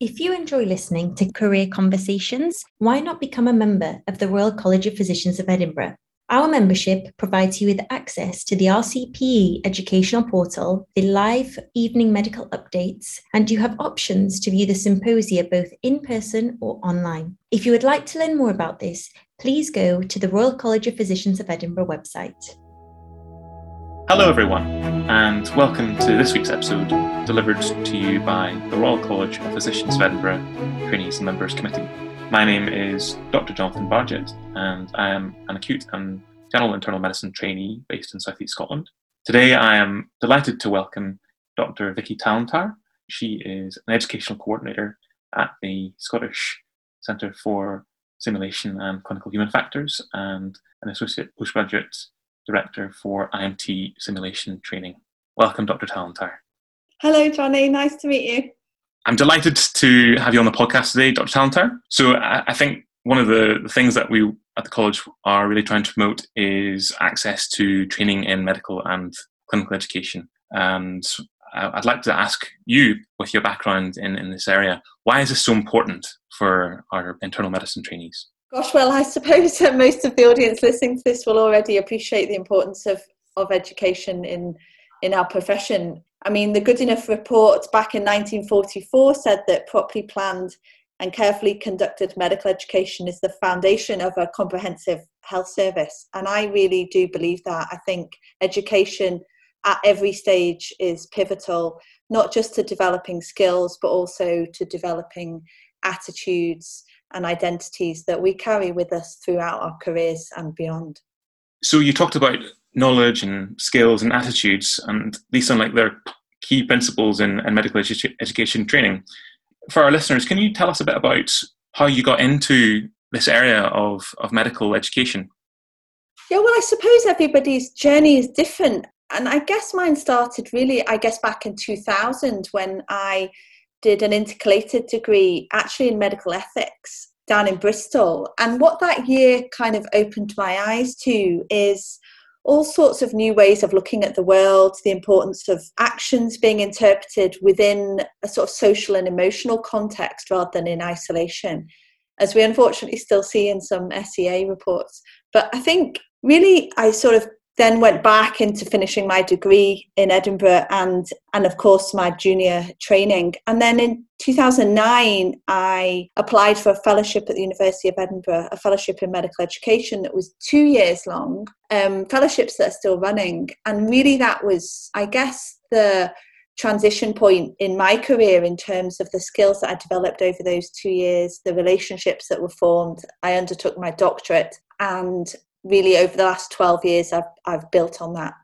If you enjoy listening to career conversations, why not become a member of the Royal College of Physicians of Edinburgh? Our membership provides you with access to the RCPE educational portal, the live evening medical updates, and you have options to view the symposia both in person or online. If you would like to learn more about this, please go to the Royal College of Physicians of Edinburgh website. Hello, everyone, and welcome to this week's episode, delivered to you by the Royal College of Physicians of Edinburgh Trainees and Members Committee. My name is Dr. Jonathan Bargett, and I am an acute and general internal medicine trainee based in South East Scotland. Today, I am delighted to welcome Dr. Vicky Tallentire. She is an educational coordinator at the Scottish Centre for Simulation and Clinical Human Factors and an associate postgraduate Director for IMT Simulation Training. Welcome, Dr. Tallentire. Hello, Johnny. Nice to meet you. I'm delighted to have you on the podcast today, Dr. Tallentire. So, I think one of the, things that we at the college are really trying to promote is access to training in medical and clinical education. And I'd like to ask you, with your background in, in this area, why is this so important for our internal medicine trainees? Gosh, well, I suppose that most of the audience listening to this will already appreciate the importance of, of education in, in our profession. I mean, the Goodenough report back in 1944 said that properly planned and carefully conducted medical education is the foundation of a comprehensive health service. And I really do believe that. I think education at every stage is pivotal, not just to developing skills, but also to developing attitudes and identities that we carry with us throughout our careers and beyond. So you talked about knowledge and skills and attitudes, and these sound like they're key principles in, in medical edu- education training. For our listeners, can you tell us a bit about how you got into this area of, of medical education? Yeah, well, I suppose everybody's journey is different. And I guess mine started really, I guess, back in 2000 when I did an intercalated degree actually in medical ethics down in Bristol. And what that year kind of opened my eyes to is all sorts of new ways of looking at the world, the importance of actions being interpreted within a sort of social and emotional context rather than in isolation, as we unfortunately still see in some SEA reports. But I think really I sort of then went back into finishing my degree in Edinburgh and and of course my junior training. And then in 2009, I applied for a fellowship at the University of Edinburgh, a fellowship in medical education that was two years long. Um, fellowships that are still running, and really that was, I guess, the transition point in my career in terms of the skills that I developed over those two years, the relationships that were formed. I undertook my doctorate and really over the last 12 years I've, I've built on that.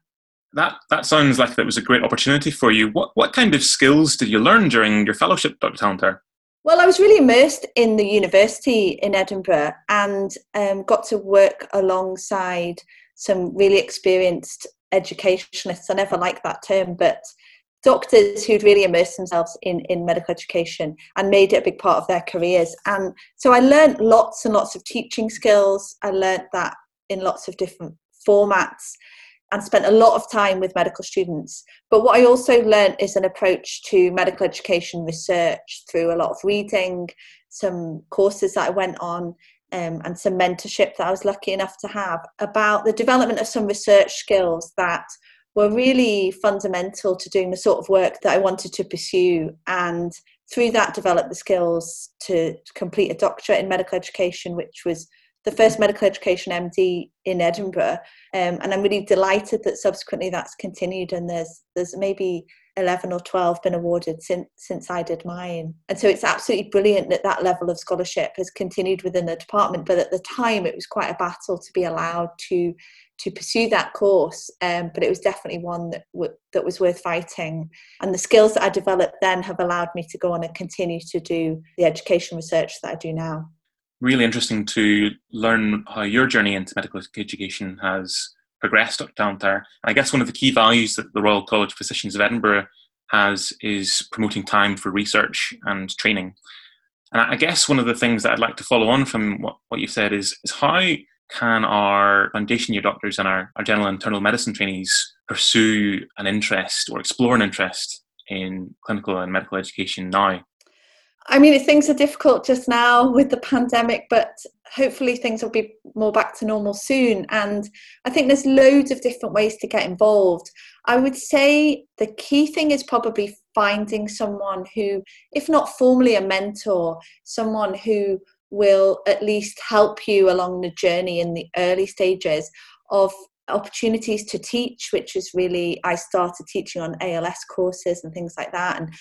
That, that sounds like that was a great opportunity for you. What, what kind of skills did you learn during your fellowship, Dr. Tallentire? Well, I was really immersed in the university in Edinburgh and um, got to work alongside some really experienced educationalists. I never liked that term, but doctors who'd really immersed themselves in, in medical education and made it a big part of their careers. And so I learned lots and lots of teaching skills. I learned that in lots of different formats and spent a lot of time with medical students. But what I also learned is an approach to medical education research through a lot of reading, some courses that I went on, um, and some mentorship that I was lucky enough to have about the development of some research skills that were really fundamental to doing the sort of work that I wanted to pursue. And through that, develop the skills to complete a doctorate in medical education, which was the first medical education MD in Edinburgh, um, and I'm really delighted that subsequently that's continued. And there's there's maybe 11 or 12 been awarded since since I did mine, and so it's absolutely brilliant that that level of scholarship has continued within the department. But at the time, it was quite a battle to be allowed to to pursue that course, um, but it was definitely one that w- that was worth fighting. And the skills that I developed then have allowed me to go on and continue to do the education research that I do now really interesting to learn how your journey into medical education has progressed there. And I guess one of the key values that the Royal College of Physicians of Edinburgh has is promoting time for research and training. And I guess one of the things that I'd like to follow on from what, what you've said is, is how can our foundation year doctors and our, our general internal medicine trainees pursue an interest or explore an interest in clinical and medical education now? I mean, things are difficult just now with the pandemic, but hopefully things will be more back to normal soon. And I think there's loads of different ways to get involved. I would say the key thing is probably finding someone who, if not formally a mentor, someone who will at least help you along the journey in the early stages of opportunities to teach, which is really, I started teaching on ALS courses and things like that. And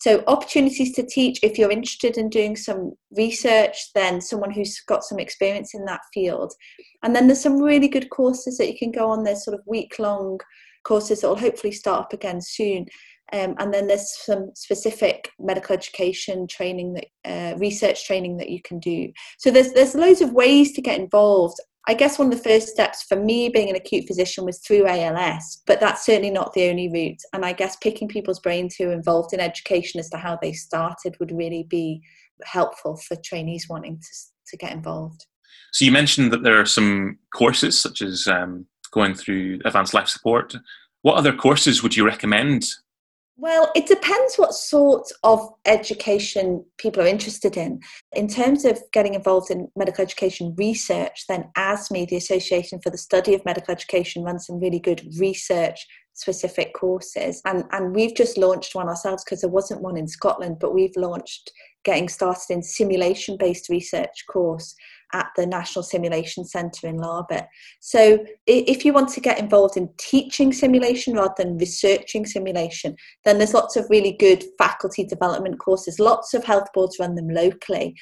so, opportunities to teach if you're interested in doing some research, then someone who's got some experience in that field. And then there's some really good courses that you can go on. There's sort of week long courses that will hopefully start up again soon. Um, and then there's some specific medical education training that uh, research training that you can do. So there's there's loads of ways to get involved. I guess one of the first steps for me being an acute physician was through ALS, but that's certainly not the only route. And I guess picking people's brains who are involved in education as to how they started would really be helpful for trainees wanting to, to get involved. So you mentioned that there are some courses such as um, going through advanced life support. What other courses would you recommend well, it depends what sort of education people are interested in. In terms of getting involved in medical education research, then ASME, the Association for the Study of Medical Education, runs some really good research specific courses. And, and we've just launched one ourselves because there wasn't one in Scotland, but we've launched getting started in simulation based research course at the National Simulation Centre in Larbert. So, if you want to get involved in teaching simulation rather than researching simulation, then there's lots of really good faculty development courses. Lots of health boards run them locally,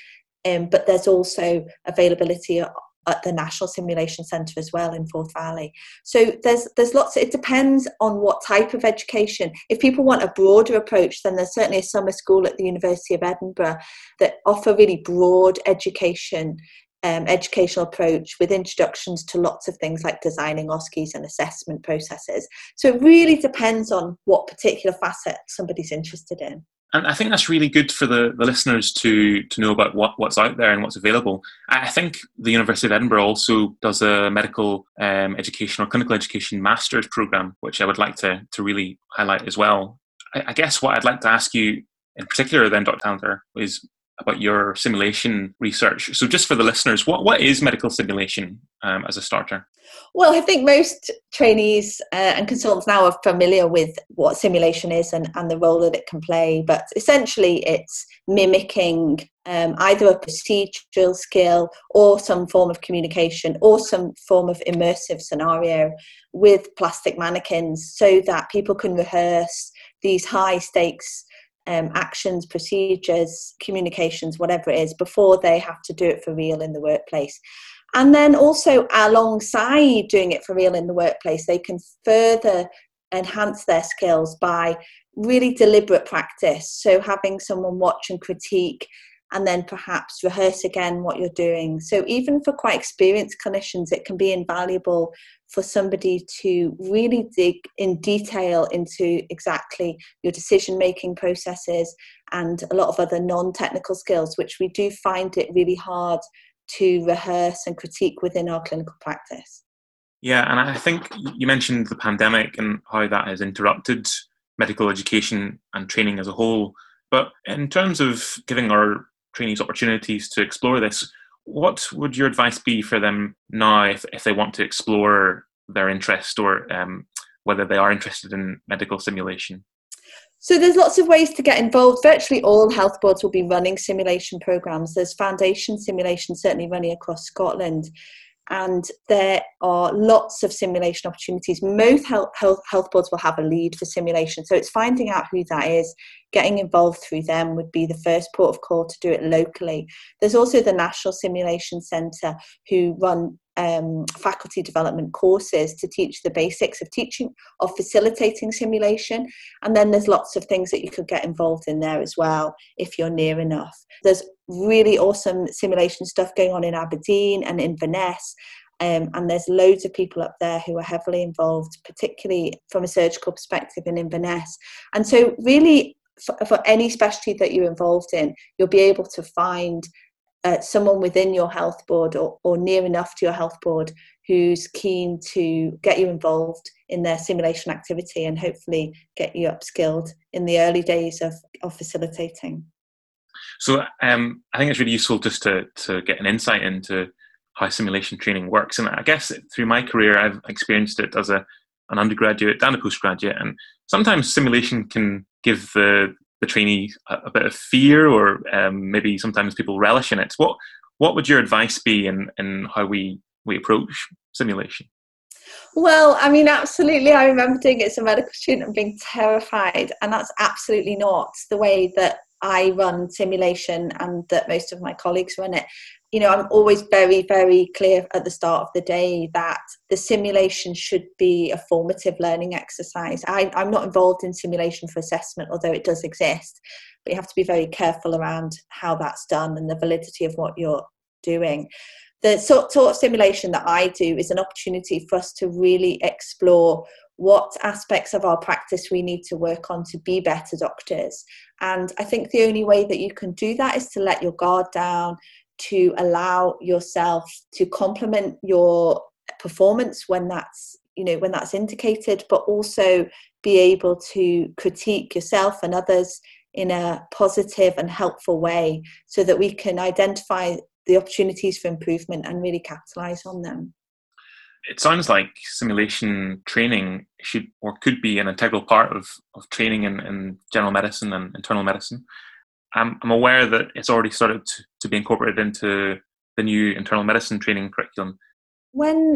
um, but there's also availability at the National Simulation Centre as well in Forth Valley. So there's there's lots. It depends on what type of education. If people want a broader approach, then there's certainly a summer school at the University of Edinburgh that offer really broad education um, educational approach with introductions to lots of things like designing OSCEs and assessment processes. So it really depends on what particular facet somebody's interested in. And I think that's really good for the, the listeners to to know about what, what's out there and what's available. I think the University of Edinburgh also does a medical um, education or clinical education master's program, which I would like to, to really highlight as well. I, I guess what I'd like to ask you in particular, then, Dr. Tallentire, is about your simulation research. So, just for the listeners, what, what is medical simulation um, as a starter? Well, I think most trainees uh, and consultants now are familiar with what simulation is and, and the role that it can play. But essentially, it's mimicking um, either a procedural skill or some form of communication or some form of immersive scenario with plastic mannequins so that people can rehearse these high stakes um, actions, procedures, communications, whatever it is, before they have to do it for real in the workplace. And then also, alongside doing it for real in the workplace, they can further enhance their skills by really deliberate practice. So, having someone watch and critique and then perhaps rehearse again what you're doing. So, even for quite experienced clinicians, it can be invaluable for somebody to really dig in detail into exactly your decision making processes and a lot of other non technical skills, which we do find it really hard to rehearse and critique within our clinical practice. Yeah, and I think you mentioned the pandemic and how that has interrupted medical education and training as a whole. But in terms of giving our trainees opportunities to explore this. What would your advice be for them now if, if they want to explore their interest or um, whether they are interested in medical simulation? So there's lots of ways to get involved. Virtually all health boards will be running simulation programs. There's foundation simulation certainly running across Scotland and there are lots of simulation opportunities. Most health, health, health boards will have a lead for simulation, so it's finding out who that is, getting involved through them would be the first port of call to do it locally. There's also the National Simulation Centre who run um, faculty development courses to teach the basics of teaching, of facilitating simulation. And then there's lots of things that you could get involved in there as well if you're near enough. There's really awesome simulation stuff going on in Aberdeen and Inverness. Um, and there's loads of people up there who are heavily involved, particularly from a surgical perspective in Inverness. And so, really, for, for any specialty that you're involved in, you'll be able to find uh, someone within your health board or, or near enough to your health board who's keen to get you involved in their simulation activity and hopefully get you upskilled in the early days of, of facilitating. So um, I think it's really useful just to to get an insight into how simulation training works. And I guess through my career, I've experienced it as a an undergraduate and a postgraduate, and sometimes simulation can give the the trainee a, a bit of fear, or um, maybe sometimes people relish in it. What what would your advice be in in how we we approach simulation? Well, I mean, absolutely. I remember doing it as a medical student and being terrified, and that's absolutely not the way that I run simulation and that most of my colleagues run it. You know, I'm always very, very clear at the start of the day that the simulation should be a formative learning exercise. I, I'm not involved in simulation for assessment, although it does exist, but you have to be very careful around how that's done and the validity of what you're doing the sort, sort of simulation that I do is an opportunity for us to really explore what aspects of our practice we need to work on to be better doctors. And I think the only way that you can do that is to let your guard down, to allow yourself to compliment your performance when that's you know when that's indicated but also be able to critique yourself and others in a positive and helpful way so that we can identify the opportunities for improvement and really capitalize on them. It sounds like simulation training should or could be an integral part of, of training in, in general medicine and internal medicine. I'm, I'm aware that it's already started to, to be incorporated into the new internal medicine training curriculum. When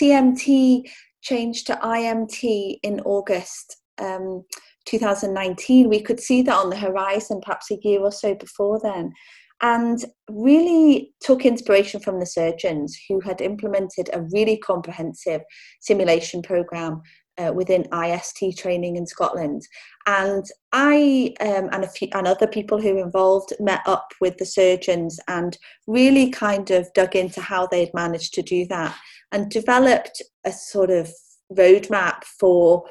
CMT changed to IMT in August um, 2019, we could see that on the horizon perhaps a year or so before then and really took inspiration from the surgeons who had implemented a really comprehensive simulation program uh, within IST training in Scotland. And I um, and a few and other people who were involved met up with the surgeons and really kind of dug into how they'd managed to do that and developed a sort of roadmap for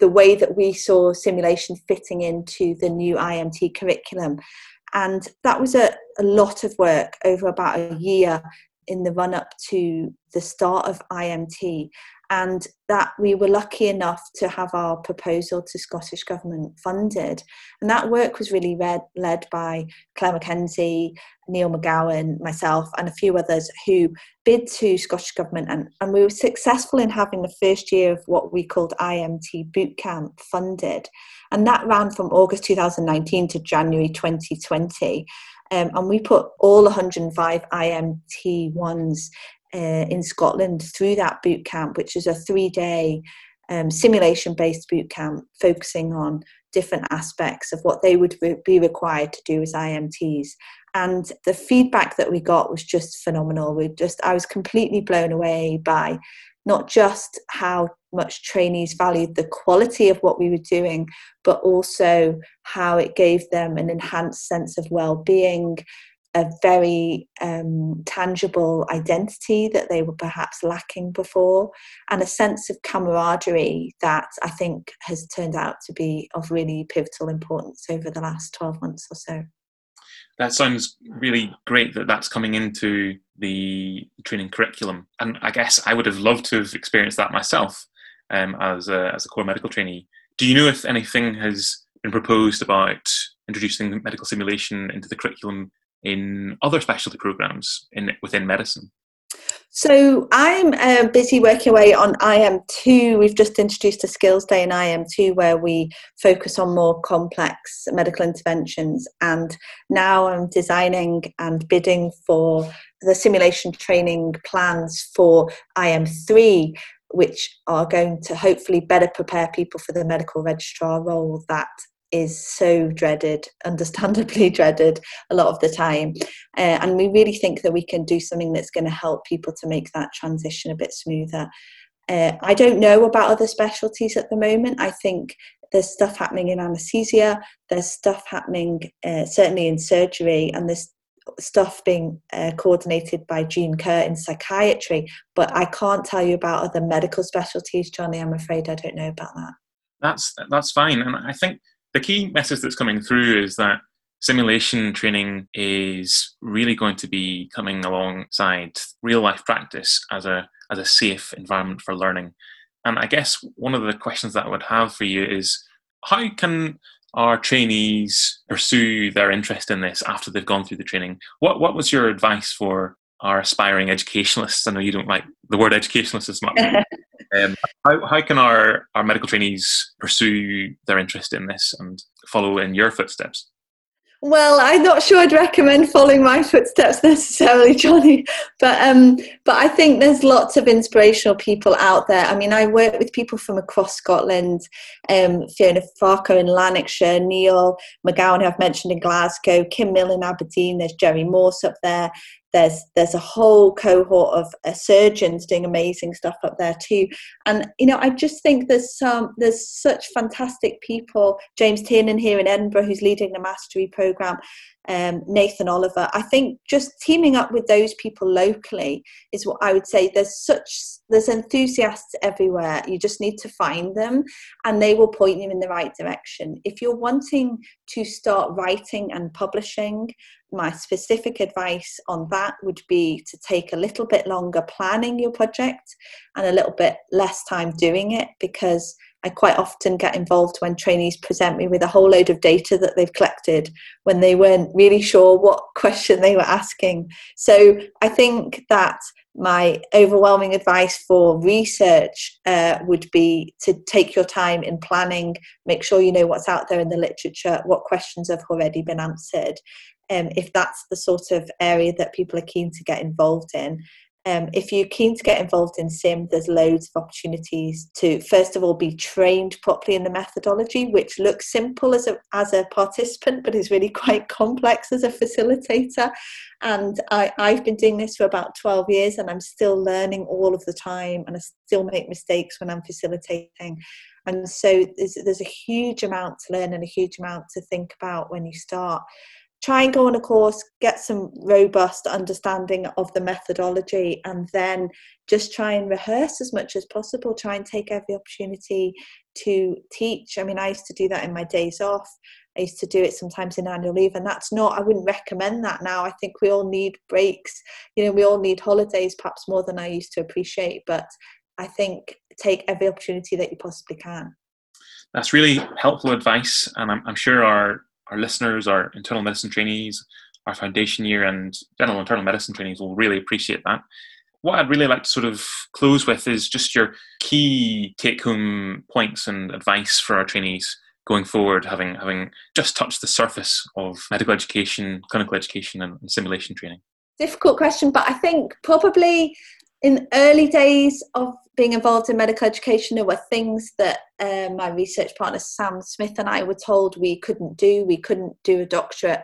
the way that we saw simulation fitting into the new IMT curriculum. And that was a, a lot of work over about a year in the run up to the start of IMT and that we were lucky enough to have our proposal to Scottish Government funded. And that work was really read, led by Claire McKenzie, Neil McGowan, myself, and a few others who bid to Scottish Government. And, and we were successful in having the first year of what we called IMT Bootcamp funded. And that ran from August 2019 to January 2020. Um, and we put all 105 IMT ones uh, in Scotland through that boot camp, which is a three day um, simulation based boot camp focusing on different aspects of what they would re- be required to do as IMTs. And the feedback that we got was just phenomenal. We just, I was completely blown away by not just how much trainees valued the quality of what we were doing, but also how it gave them an enhanced sense of well being, a very um, tangible identity that they were perhaps lacking before, and a sense of camaraderie that I think has turned out to be of really pivotal importance over the last 12 months or so. That sounds really great that that's coming into the training curriculum. And I guess I would have loved to have experienced that myself um, as, a, as a core medical trainee. Do you know if anything has been proposed about introducing medical simulation into the curriculum in other specialty programs in within medicine? So I'm uh, busy working away on IM2. We've just introduced a skills day in IM2 where we focus on more complex medical interventions. And now I'm designing and bidding for the simulation training plans for IM3, which are going to hopefully better prepare people for the medical registrar role that is so dreaded, understandably dreaded a lot of the time. Uh, and we really think that we can do something that's going to help people to make that transition a bit smoother. Uh, I don't know about other specialties at the moment. I think there's stuff happening in anaesthesia, there's stuff happening uh, certainly in surgery, and there's stuff being uh, coordinated by Jean Kerr in psychiatry. But I can't tell you about other medical specialties, Johnny. I'm afraid I don't know about that. That's that's fine, and I think the key message that's coming through is that simulation training is really going to be coming alongside real life practice as a as a safe environment for learning. And I guess one of the questions that I would have for you is how can our trainees pursue their interest in this after they've gone through the training, what, what was your advice for our aspiring educationalists? I know you don't like the word educationalist as much. um, how, how can our, our medical trainees pursue their interest in this and follow in your footsteps? Well, I'm not sure I'd recommend following my footsteps necessarily, Johnny, but um, but I think there's lots of inspirational people out there. I mean, I work with people from across Scotland, um, Fiona Farquhar in Lanarkshire, Neil McGowan, who I've mentioned in Glasgow, Kim Mill in Aberdeen. There's Jerry Morse up there. There's there's a whole cohort of uh, surgeons doing amazing stuff up there too, and you know I just think there's some there's such fantastic people. James Tiernan here in Edinburgh, who's leading the mastery program, um, Nathan Oliver. I think just teaming up with those people locally is what I would say. There's such there's enthusiasts everywhere. You just need to find them, and they will point you in the right direction. If you're wanting to start writing and publishing, my specific advice on that would be to take a little bit longer planning your project and a little bit less time doing it because I quite often get involved when trainees present me with a whole load of data that they've collected when they weren't really sure what question they were asking. So I think that my overwhelming advice for research uh, would be to take your time in planning, make sure you know what's out there in the literature, what questions have already been answered. Um, if that's the sort of area that people are keen to get involved in, um, if you're keen to get involved in sim there's loads of opportunities to first of all be trained properly in the methodology which looks simple as a as a participant but is really quite complex as a facilitator. And I, i've been doing this for about 12 years and i'm still learning all of the time and i still make mistakes when i'm facilitating. And so there's, there's a huge amount to learn and a huge amount to think about when you start try and go on a course, get some robust understanding of the methodology, and then just try and rehearse as much as possible. Try and take every opportunity to teach. I mean, I used to do that in my days off. I used to do it sometimes in annual leave, and that's not, I wouldn't recommend that now. I think we all need breaks. You know, we all need holidays, perhaps more than I used to appreciate, but I think take every opportunity that you possibly can. That's really helpful advice, and I'm, I'm sure our our listeners, our internal medicine trainees, our foundation year and general internal medicine trainees will really appreciate that. What I'd really like to sort of close with is just your key take home points and advice for our trainees going forward, having, having just touched the surface of medical education, clinical education, and, and simulation training. Difficult question, but I think probably in early days of being involved in medical education, there were things that uh, my research partner Sam Smith and I were told we couldn't do. We couldn't do a doctorate,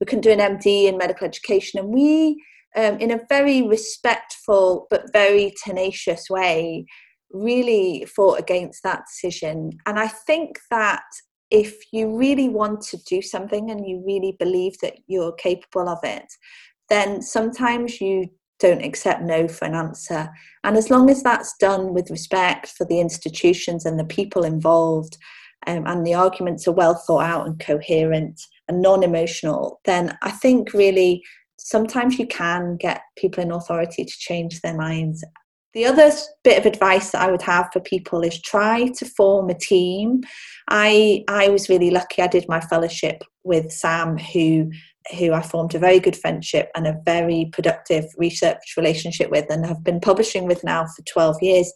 we couldn't do an MD in medical education, and we, um, in a very respectful but very tenacious way, really fought against that decision. And I think that if you really want to do something and you really believe that you're capable of it, then sometimes you don't accept no for an answer. And as long as that's done with respect for the institutions and the people involved, um, and the arguments are well thought out and coherent and non emotional, then I think really sometimes you can get people in authority to change their minds. The other bit of advice that I would have for people is try to form a team. I I was really lucky. I did my fellowship with Sam, who who I formed a very good friendship and a very productive research relationship with, and have been publishing with now for 12 years.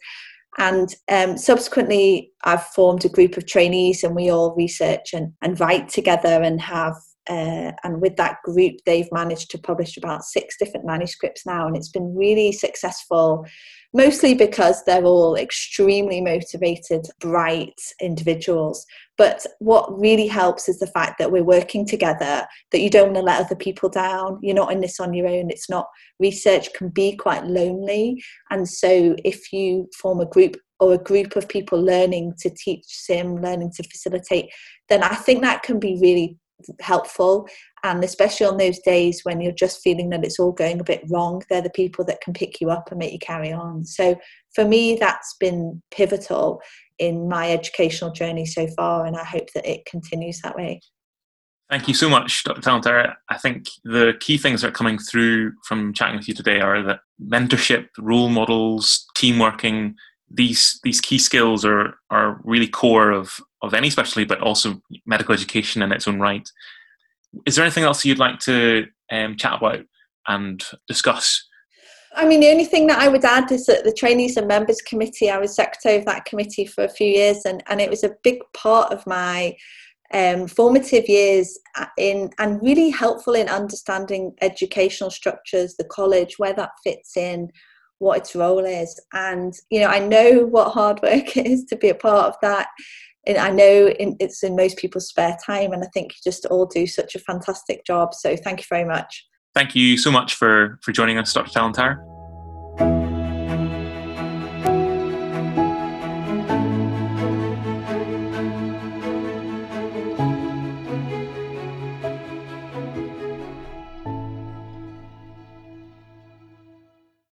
And um, subsequently, I've formed a group of trainees, and we all research and, and write together and have. Uh, and with that group, they've managed to publish about six different manuscripts now, and it's been really successful mostly because they're all extremely motivated, bright individuals. But what really helps is the fact that we're working together, that you don't want to let other people down. You're not in this on your own. It's not, research can be quite lonely. And so if you form a group or a group of people learning to teach sim, learning to facilitate, then I think that can be really helpful and especially on those days when you're just feeling that it's all going a bit wrong they're the people that can pick you up and make you carry on so for me that's been pivotal in my educational journey so far and i hope that it continues that way Thank you so much, Dr. Tallentire. I think the key things that are coming through from chatting with you today are that mentorship, role models, team working, these these key skills are are really core of of any specialty, but also medical education in its own right. Is there anything else you'd like to um, chat about and discuss? I mean, the only thing that I would add is that the Trainees and Members Committee, I was secretary of that committee for a few years, and, and it was a big part of my um, formative years uh, in and really helpful in understanding educational structures, the college, where that fits in, what its role is. And, you know, I know what hard work it is to be a part of that. And I know in, it's in most people's spare time. And I think you just all do such a fantastic job. So thank you very much. Thank you so much for, for joining us, Dr. Tallentire.